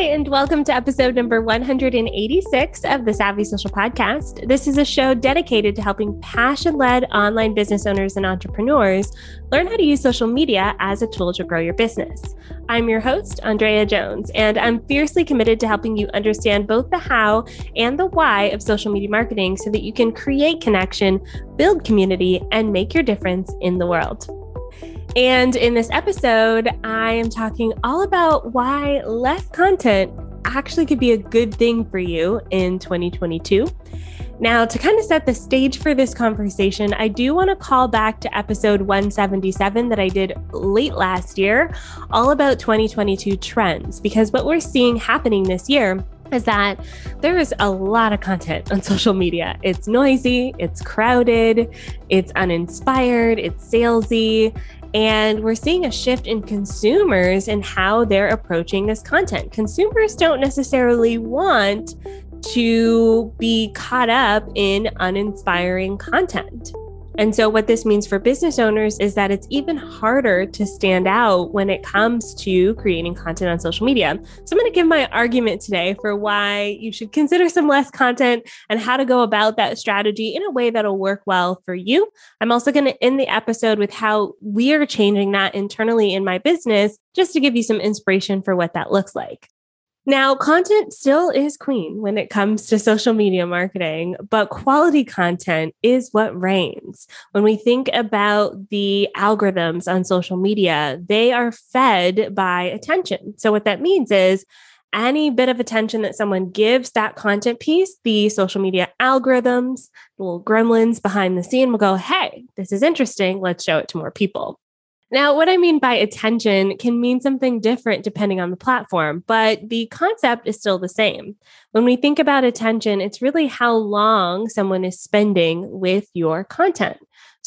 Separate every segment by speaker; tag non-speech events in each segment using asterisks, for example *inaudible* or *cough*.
Speaker 1: Hi, and welcome to episode number 186 of the Savvy Social Podcast. This is a show dedicated to helping passion led online business owners and entrepreneurs learn how to use social media as a tool to grow your business. I'm your host, Andrea Jones, and I'm fiercely committed to helping you understand both the how and the why of social media marketing so that you can create connection, build community, and make your difference in the world. And in this episode, I am talking all about why less content actually could be a good thing for you in 2022. Now, to kind of set the stage for this conversation, I do want to call back to episode 177 that I did late last year, all about 2022 trends, because what we're seeing happening this year is that there is a lot of content on *laughs* social media. It's noisy, it's crowded, it's uninspired, it's salesy, and we're seeing a shift in consumers and how they're approaching this content. Consumers don't necessarily want to be caught up in uninspiring content. And so, what this means for business owners is that it's even harder to stand out when it comes to creating content on social media. So, I'm going to give my argument today for why you should consider some less content and how to go about that strategy in a way that'll work well for you. I'm also going to end the episode with how we are changing that internally in my business, just to give you some inspiration for what that looks like. Now, content still is queen when it comes to social media marketing, but quality content is what reigns. When we think about the algorithms on social media, they are fed by attention. So, what that means is any bit of attention that someone gives that content piece, the social media algorithms, the little gremlins behind the scene will go, Hey, this is interesting. Let's show it to more people. Now, what I mean by attention can mean something different depending on the platform, but the concept is still the same. When we think about attention, it's really how long someone is spending with your content.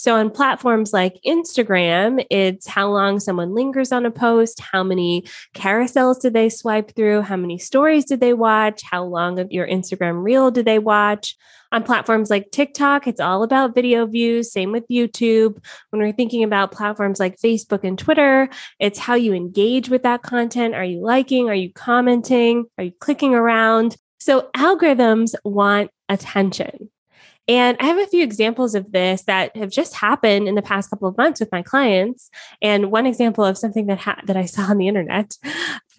Speaker 1: So, on platforms like Instagram, it's how long someone lingers on a post, how many carousels did they swipe through, how many stories did they watch, how long of your Instagram reel did they watch. On platforms like TikTok, it's all about video views. Same with YouTube. When we're thinking about platforms like Facebook and Twitter, it's how you engage with that content. Are you liking? Are you commenting? Are you clicking around? So algorithms want attention. And I have a few examples of this that have just happened in the past couple of months with my clients. And one example of something that ha- that I *laughs* saw on the internet.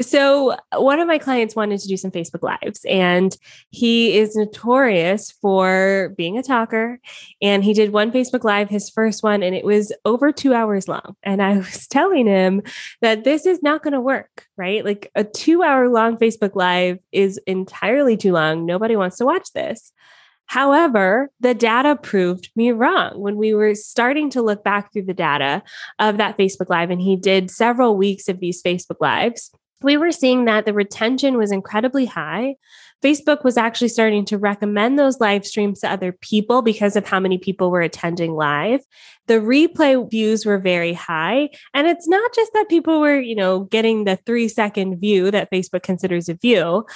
Speaker 1: So one of my clients wanted to do some Facebook lives, and he is notorious for being a talker. And he did one Facebook live, his first one, and it was over two hours long. And I *laughs* was telling him that this is not going to work, right? Like a two hour long Facebook live is entirely too long. Nobody wants to watch this. However, the data proved me wrong when we were starting to look back through the data of that Facebook Live, and he did several weeks of these Facebook Lives. We were seeing that the retention was incredibly high. Facebook was actually starting to recommend those live streams to other people because of how many people were attending live. The replay views were very high. And it's not just that people were, you know, getting the three second view that Facebook considers a view,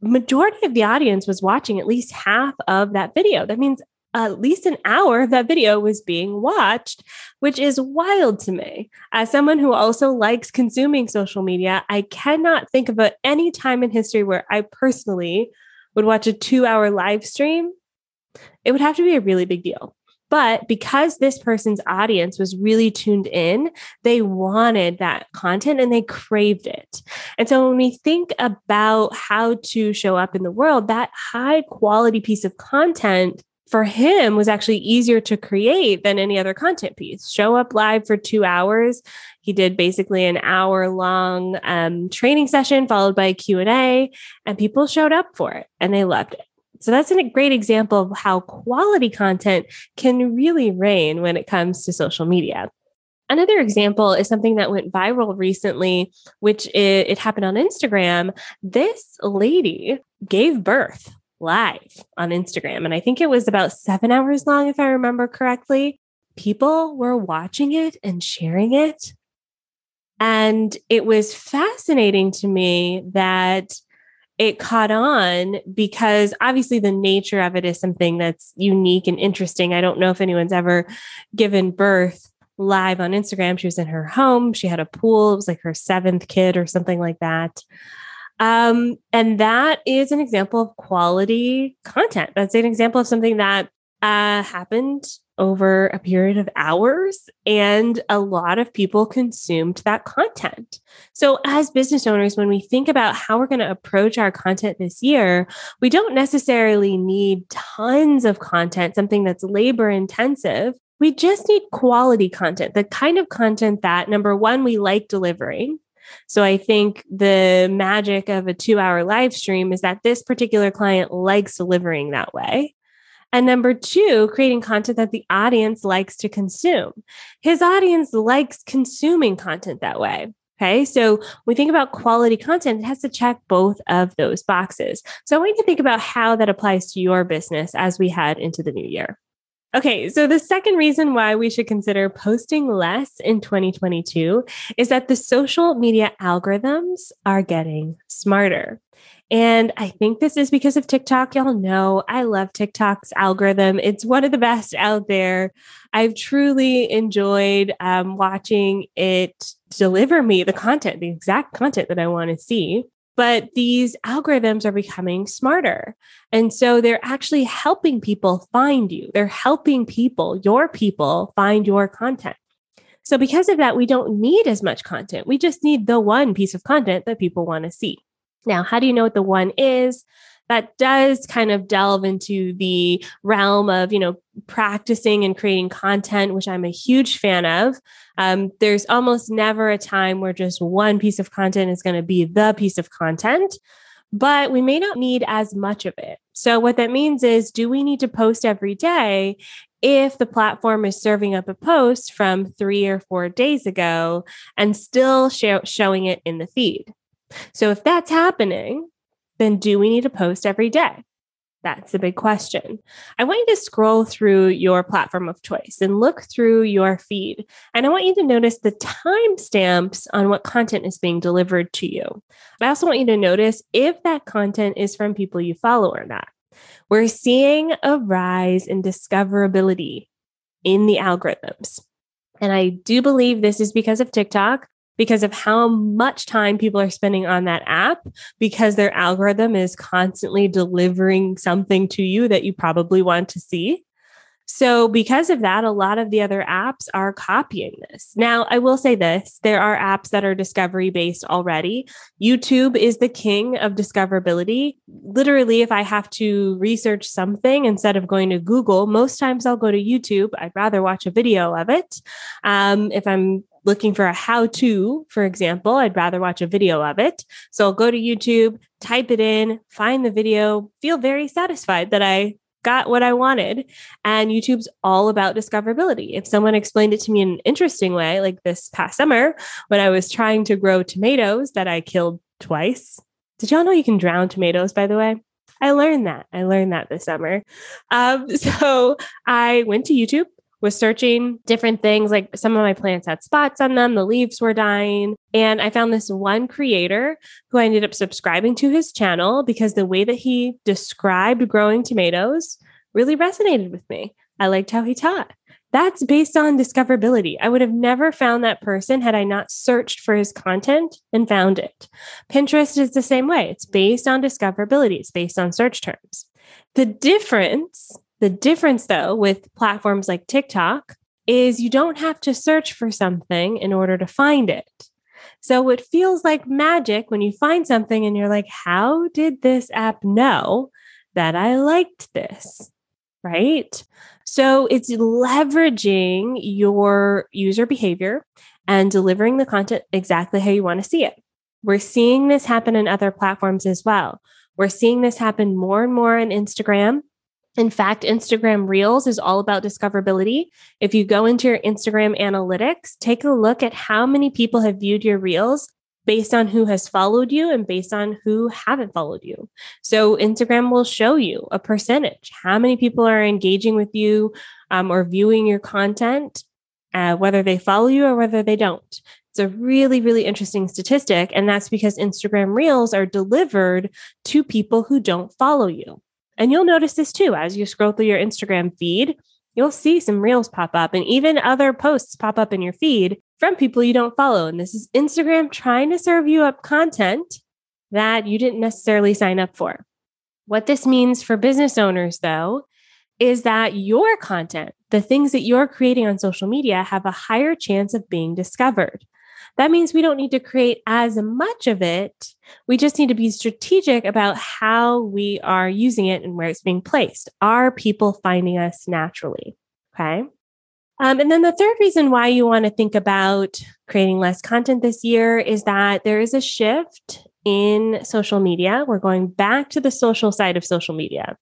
Speaker 1: majority of the audience was watching at least half of that video. That means at least an hour of that video was being watched, which is wild to me. As someone who also likes consuming social media, I cannot think of any time in history where I personally would watch a two hour live stream. It would have to be a really big deal. But because this person's audience was really tuned in, they wanted that content and they craved it. And so when we think about how to show up in the world, that high quality piece of content for him was actually easier to create than any other content piece. Show up live for two hours. He did basically an hour long um, training session followed by a Q&A and people showed up for it and they loved it. So that's a great example of how quality content can really reign when it comes to social media. Another example is something that went viral recently, which it, it happened on Instagram. This lady gave birth live on Instagram. And I think it was about seven hours long, if I remember correctly. People were watching it and sharing it. And it was fascinating to me that it caught on because obviously the nature of it is something that's unique and interesting. I don't know if anyone's ever given birth live on Instagram. She was in her home, she had a pool, it was like her seventh kid or something like that. Um, and that is an example of quality content. That's an example of something that uh, happened over a period of hours, and a lot of people consumed that content. So, as business owners, when we think about how we're going to approach our content this year, we don't necessarily need tons of content, something that's labor intensive. We just need quality content, the kind of content that number one, we like delivering. So I think the magic of a two hour live stream is that this particular client likes delivering that way. And number two, creating content that the audience likes to consume. His audience likes consuming content that way. Okay. So we think about quality content, it has to check both of those boxes. So I want you to think about how that applies to your business as we head into the new year. Okay, so the second reason why we should consider posting less in 2022 is that the social media algorithms are getting smarter. And I think this is because of TikTok. Y'all know I love TikTok's algorithm. It's one of the best out there. I've truly enjoyed um, watching it deliver me the content, the exact content that I want to see. But these algorithms are becoming smarter. And so they're actually helping people find you. They're helping people, your people, find your content. So, because of that, we don't need as much content. We just need the one piece of content that people want to see. Now, how do you know what the one is? That does kind of delve into the realm of, you know, practicing and creating content, which I'm a huge fan of. Um, there's almost never a time where just one piece of content is going to be the piece of content, but we may not need as much of it. So, what that means is, do we need to post every day? If the platform is serving up a post from three or four days ago and still show, showing it in the feed. So if that's happening, then do we need to post every day? That's the big question. I want you to scroll through your platform of choice and look through your feed. And I want you to notice the timestamps on what content is being delivered to you. I also want you to notice if that content is from people you follow or not. We're seeing a rise in discoverability in the algorithms. And I do believe this is because of TikTok, because of how much time people are spending on that app because their algorithm is constantly delivering something to you that you probably want to see. So, because of that, a lot of the other apps are copying this. Now, I will say this there are apps that are discovery based already. YouTube is the king of discoverability. Literally, if I have to research something instead of going to Google, most times I'll go to YouTube. I'd rather watch a video of it. Um, if I'm looking for a how to, for example, I'd rather watch a video of it. So I'll go to YouTube, type it in, find the video, feel very satisfied that I got what I wanted. And YouTube's all about discoverability. If someone explained it to me in an interesting way, like this past summer when I was trying to grow tomatoes that I killed twice. Did y'all know you can drown tomatoes, by the way? I learned that. I learned that this summer. Um, *laughs* so I went to YouTube, was searching different things. Like some of my plants had spots on them, the leaves were dying. And I found this one creator who I ended up subscribing to his channel because the way that he described growing tomatoes really resonated with me. I liked how he taught. That's based on discoverability. I would have never found that person had I not searched for his content and found it. Pinterest is the same way. It's based on discoverability, it's based on search terms. The difference the difference, though, with platforms like TikTok is you don't have to search for something in order to find it. So it feels like magic when you find something and you're like, how did this app know that I liked this? Right. So it's leveraging your user behavior and delivering the content exactly how you want to see it. We're seeing this happen in other platforms as well. We're seeing this happen more and more in Instagram in fact, Instagram Reels is all about discoverability. If you go into your Instagram analytics, take a look at how many people have viewed your Reels based on who has followed you and based on who haven't followed you. So Instagram will show you a percentage, how many people are engaging with you um, or viewing your content, uh, whether they follow you or whether they don't. It's a really, really interesting statistic. And that's because Instagram Reels are delivered to people who don't follow you. And you'll notice this too as you scroll through your Instagram feed. You'll see some reels pop up and even other posts pop up in your feed from people you don't follow. And this is Instagram trying to serve you up content that you didn't necessarily sign up for. What this means for business owners, though, is that your content, the things that you're creating on social media, have a higher chance of being discovered. That means we don't need to create as much of it. We just need to be strategic about how we are using it and where it's being placed. Are people finding us naturally? Okay. Um, and then the third reason why you want to think about creating less content this year is that there is a shift in social media. We're going back to the social side of social media.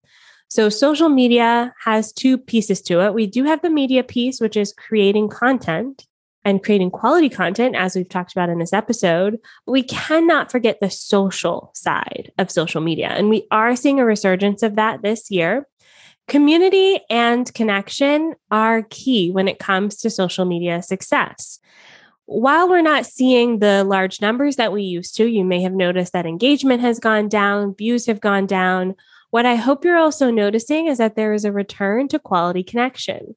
Speaker 1: So, social media has two pieces to it. We do have the media piece, which is creating content and creating quality content, as we've talked about in this episode. We cannot forget the social side of social media. And we are seeing a resurgence of that this year. Community and connection are key when it comes to social media success. While we're not seeing the large numbers that we used to, you may have noticed that engagement has gone down, views have gone down. What I hope you're also noticing is that there is a return to quality connection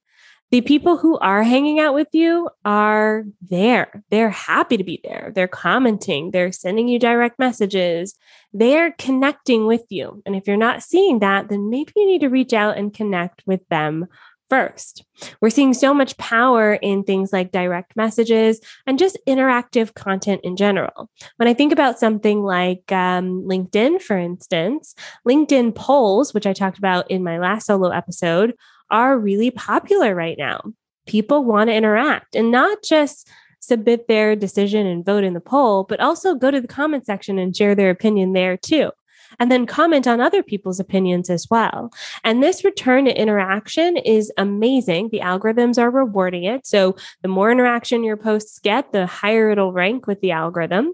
Speaker 1: the people who are hanging out with you are there. They're happy to be there. They're commenting, they're sending you direct messages, they're connecting with you. And if you're not seeing that, then maybe you need to reach out and connect with them first. We're seeing so much power in things like direct messages and just interactive content in general. When I think about something like um, LinkedIn, for instance, LinkedIn polls, which I talked about in my last solo episode, are really popular right now. People want to interact and not just submit their decision and vote in the poll, but also go to the comment section and share their opinion there too. And then comment on other people's opinions as well. And this return to interaction is amazing. The algorithms are rewarding it. So the more interaction your posts get, the higher it'll rank with the algorithm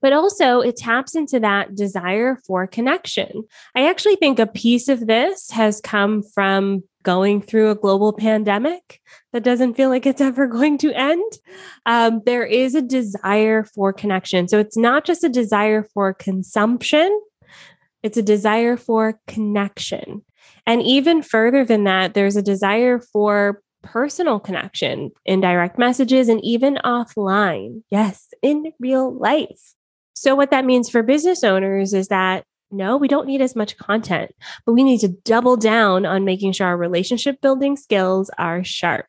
Speaker 1: but also it taps into that desire for connection. I actually think a piece of this has come from going through a global pandemic that doesn't feel like it's *laughs* ever going to end. Um, there is a desire for connection. So it's not just a desire for consumption, it's a desire for connection. And even further than that, there's a desire for personal connection in direct messages and even offline. Yes, in real life. So, what that means for business owners is that no, we don't need as much content, but we need to double down on making sure our relationship building skills are sharp.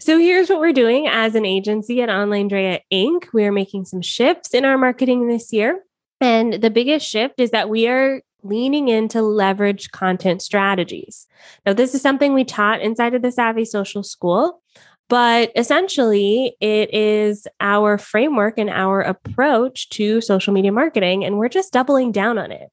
Speaker 1: So here's what we're doing as an agency at Online Drea Inc. We are making some shifts in our marketing this year. And the biggest shift is that we are leaning into leverage content strategies. Now, this is something we taught inside of the Savvy Social School, but essentially it is our framework and our approach to social media marketing, and we're just doubling down on it.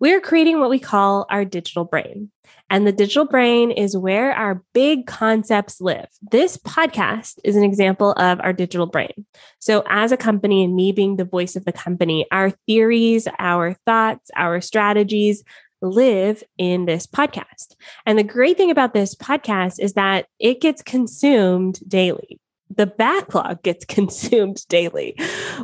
Speaker 1: We're creating what we call our digital brain. And the digital brain is where our big concepts live. This podcast is an example of our digital brain. So, as a company and me being the voice of the company, our theories, our thoughts, our strategies live in this podcast. And the great thing about this podcast is that it gets consumed daily the backlog gets *laughs* consumed daily.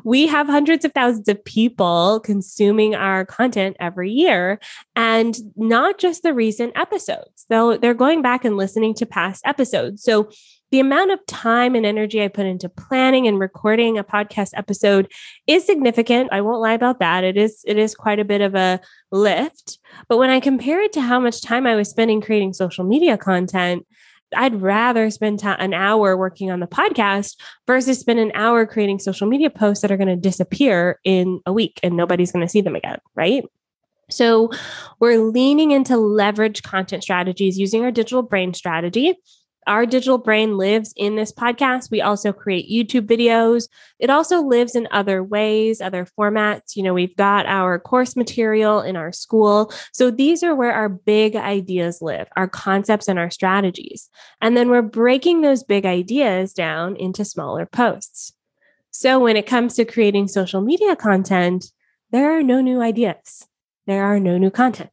Speaker 1: We have hundreds of thousands of people consuming our content every year and not just the recent episodes. Though they're going back and listening to past episodes. So the amount of time and energy I put into planning and recording a podcast episode is significant. I won't lie about that. It is it is quite a bit of a lift. But when I compare it to how much time I was spending creating social media content, I'd rather spend an hour working on the podcast versus spend an hour creating social media posts that are going to disappear in a week and nobody's going to see them again, right? So, we're leaning into leverage content strategies using our digital brain strategy our digital brain lives in this podcast. We also create YouTube videos. It also lives in other ways, other formats. You know, we've got our course material in our school. So these are where our big ideas live, our concepts and our strategies. And then we're breaking those big ideas down into smaller posts. So when it comes to creating social media content, there are no new ideas. There are no new content.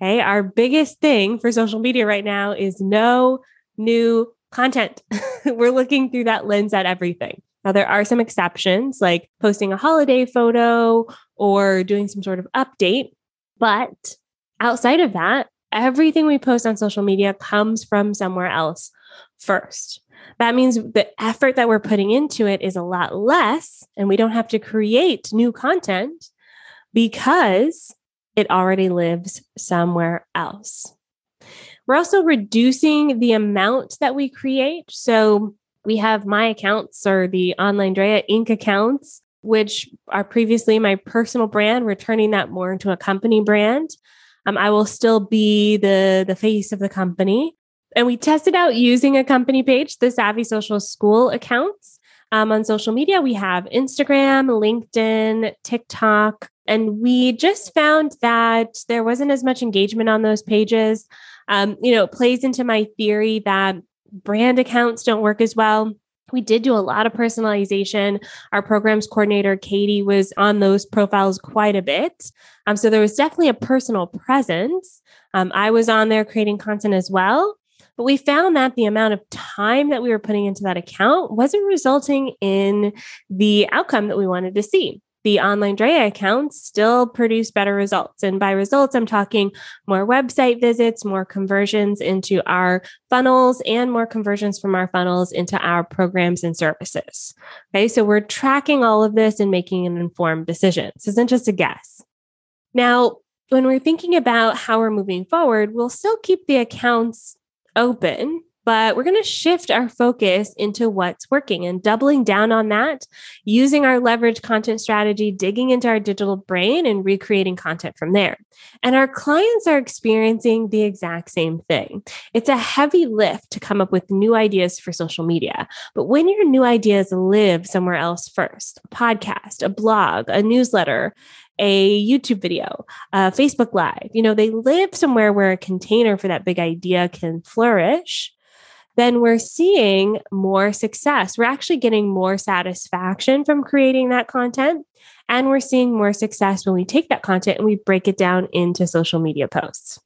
Speaker 1: Okay. Our biggest thing for social media right now is no new content. *laughs* We're looking through that lens at everything. Now, there are some exceptions like posting a holiday photo or doing some sort of update. But outside of that, everything we post on social media comes from somewhere else first. That means the effort that we're putting into it is a lot less, and we don't have to create new content because it already lives somewhere else. We're also reducing the amount that we create. So we have my accounts or the Online Drea Inc. accounts, which are previously my personal brand. We're turning that more into a company brand. Um, I will still be the, the face of the company. And we tested out using a company page, the Savvy Social School accounts. Um, on social media, we have Instagram, LinkedIn, TikTok, and we just found that there wasn't as much engagement on those pages. Um, you know, it plays into my theory that brand accounts don't work as well. We did do a lot of personalization. Our programs coordinator, Katie, was on those profiles quite a bit. Um, so there was definitely a personal presence. Um, I was on there creating content as well. But we found that the amount of time that we were putting into that account wasn't resulting in the outcome that we wanted to see the online Drea accounts still produce better results. And by results, I'm talking more website visits, more conversions into our funnels, and more conversions from our funnels into our programs and services. Okay, so we're tracking all of this and making an informed decision. This isn't just a guess. Now, when we're thinking about how we're moving forward, we'll still keep the accounts open but we're going to shift our focus into what's working and doubling down on that, using our leverage content strategy, digging into our digital brain and recreating content from there. And our clients are experiencing the exact same thing. It's a heavy lift to come up with new ideas for social media. But when your new ideas live somewhere else first, a podcast, a blog, a newsletter, a YouTube video, a Facebook Live, you know, they live somewhere where a container for that big idea can flourish then we're seeing more success. We're actually getting more satisfaction from creating that content. And we're seeing more success when we take that content and we break it down into social media posts.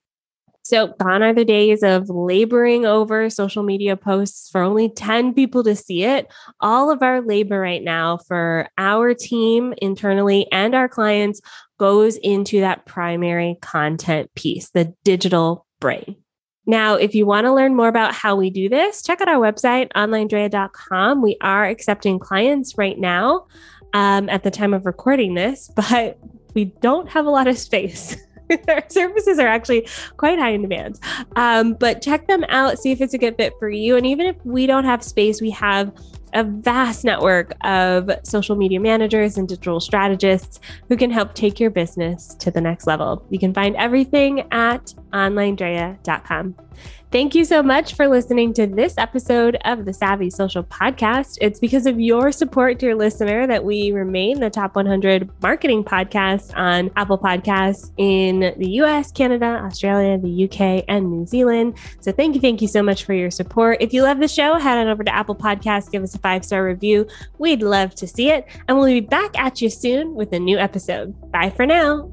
Speaker 1: So, gone are the days of laboring over social media posts for only 10 people to see it. All of our labor right now for our team internally and our clients goes into that primary content piece, the digital brain. Now, if you want to learn more about how we do this, check out our website, onlinedrea.com. We are accepting clients right now um, at the time of recording this, *laughs* but we don't have a lot of space. *laughs* our services are actually quite high in demand. Um, but check them out, see if it's a good fit for you. And even if we don't have space, we have a vast network of social media managers and digital strategists who can help take your business to the next level. You can find everything at onlinedrea.com. Thank you so much for listening to this episode of the Savvy Social Podcast. It's because of your support, dear listener, that we remain the top 100 marketing podcast on Apple Podcasts in the US, Canada, Australia, the UK, and New Zealand. So thank you, thank you so much for your support. If you love the show, head on over to Apple Podcasts, give us a five star review. We'd love to see it. And we'll be back at you soon with a new episode. Bye for now.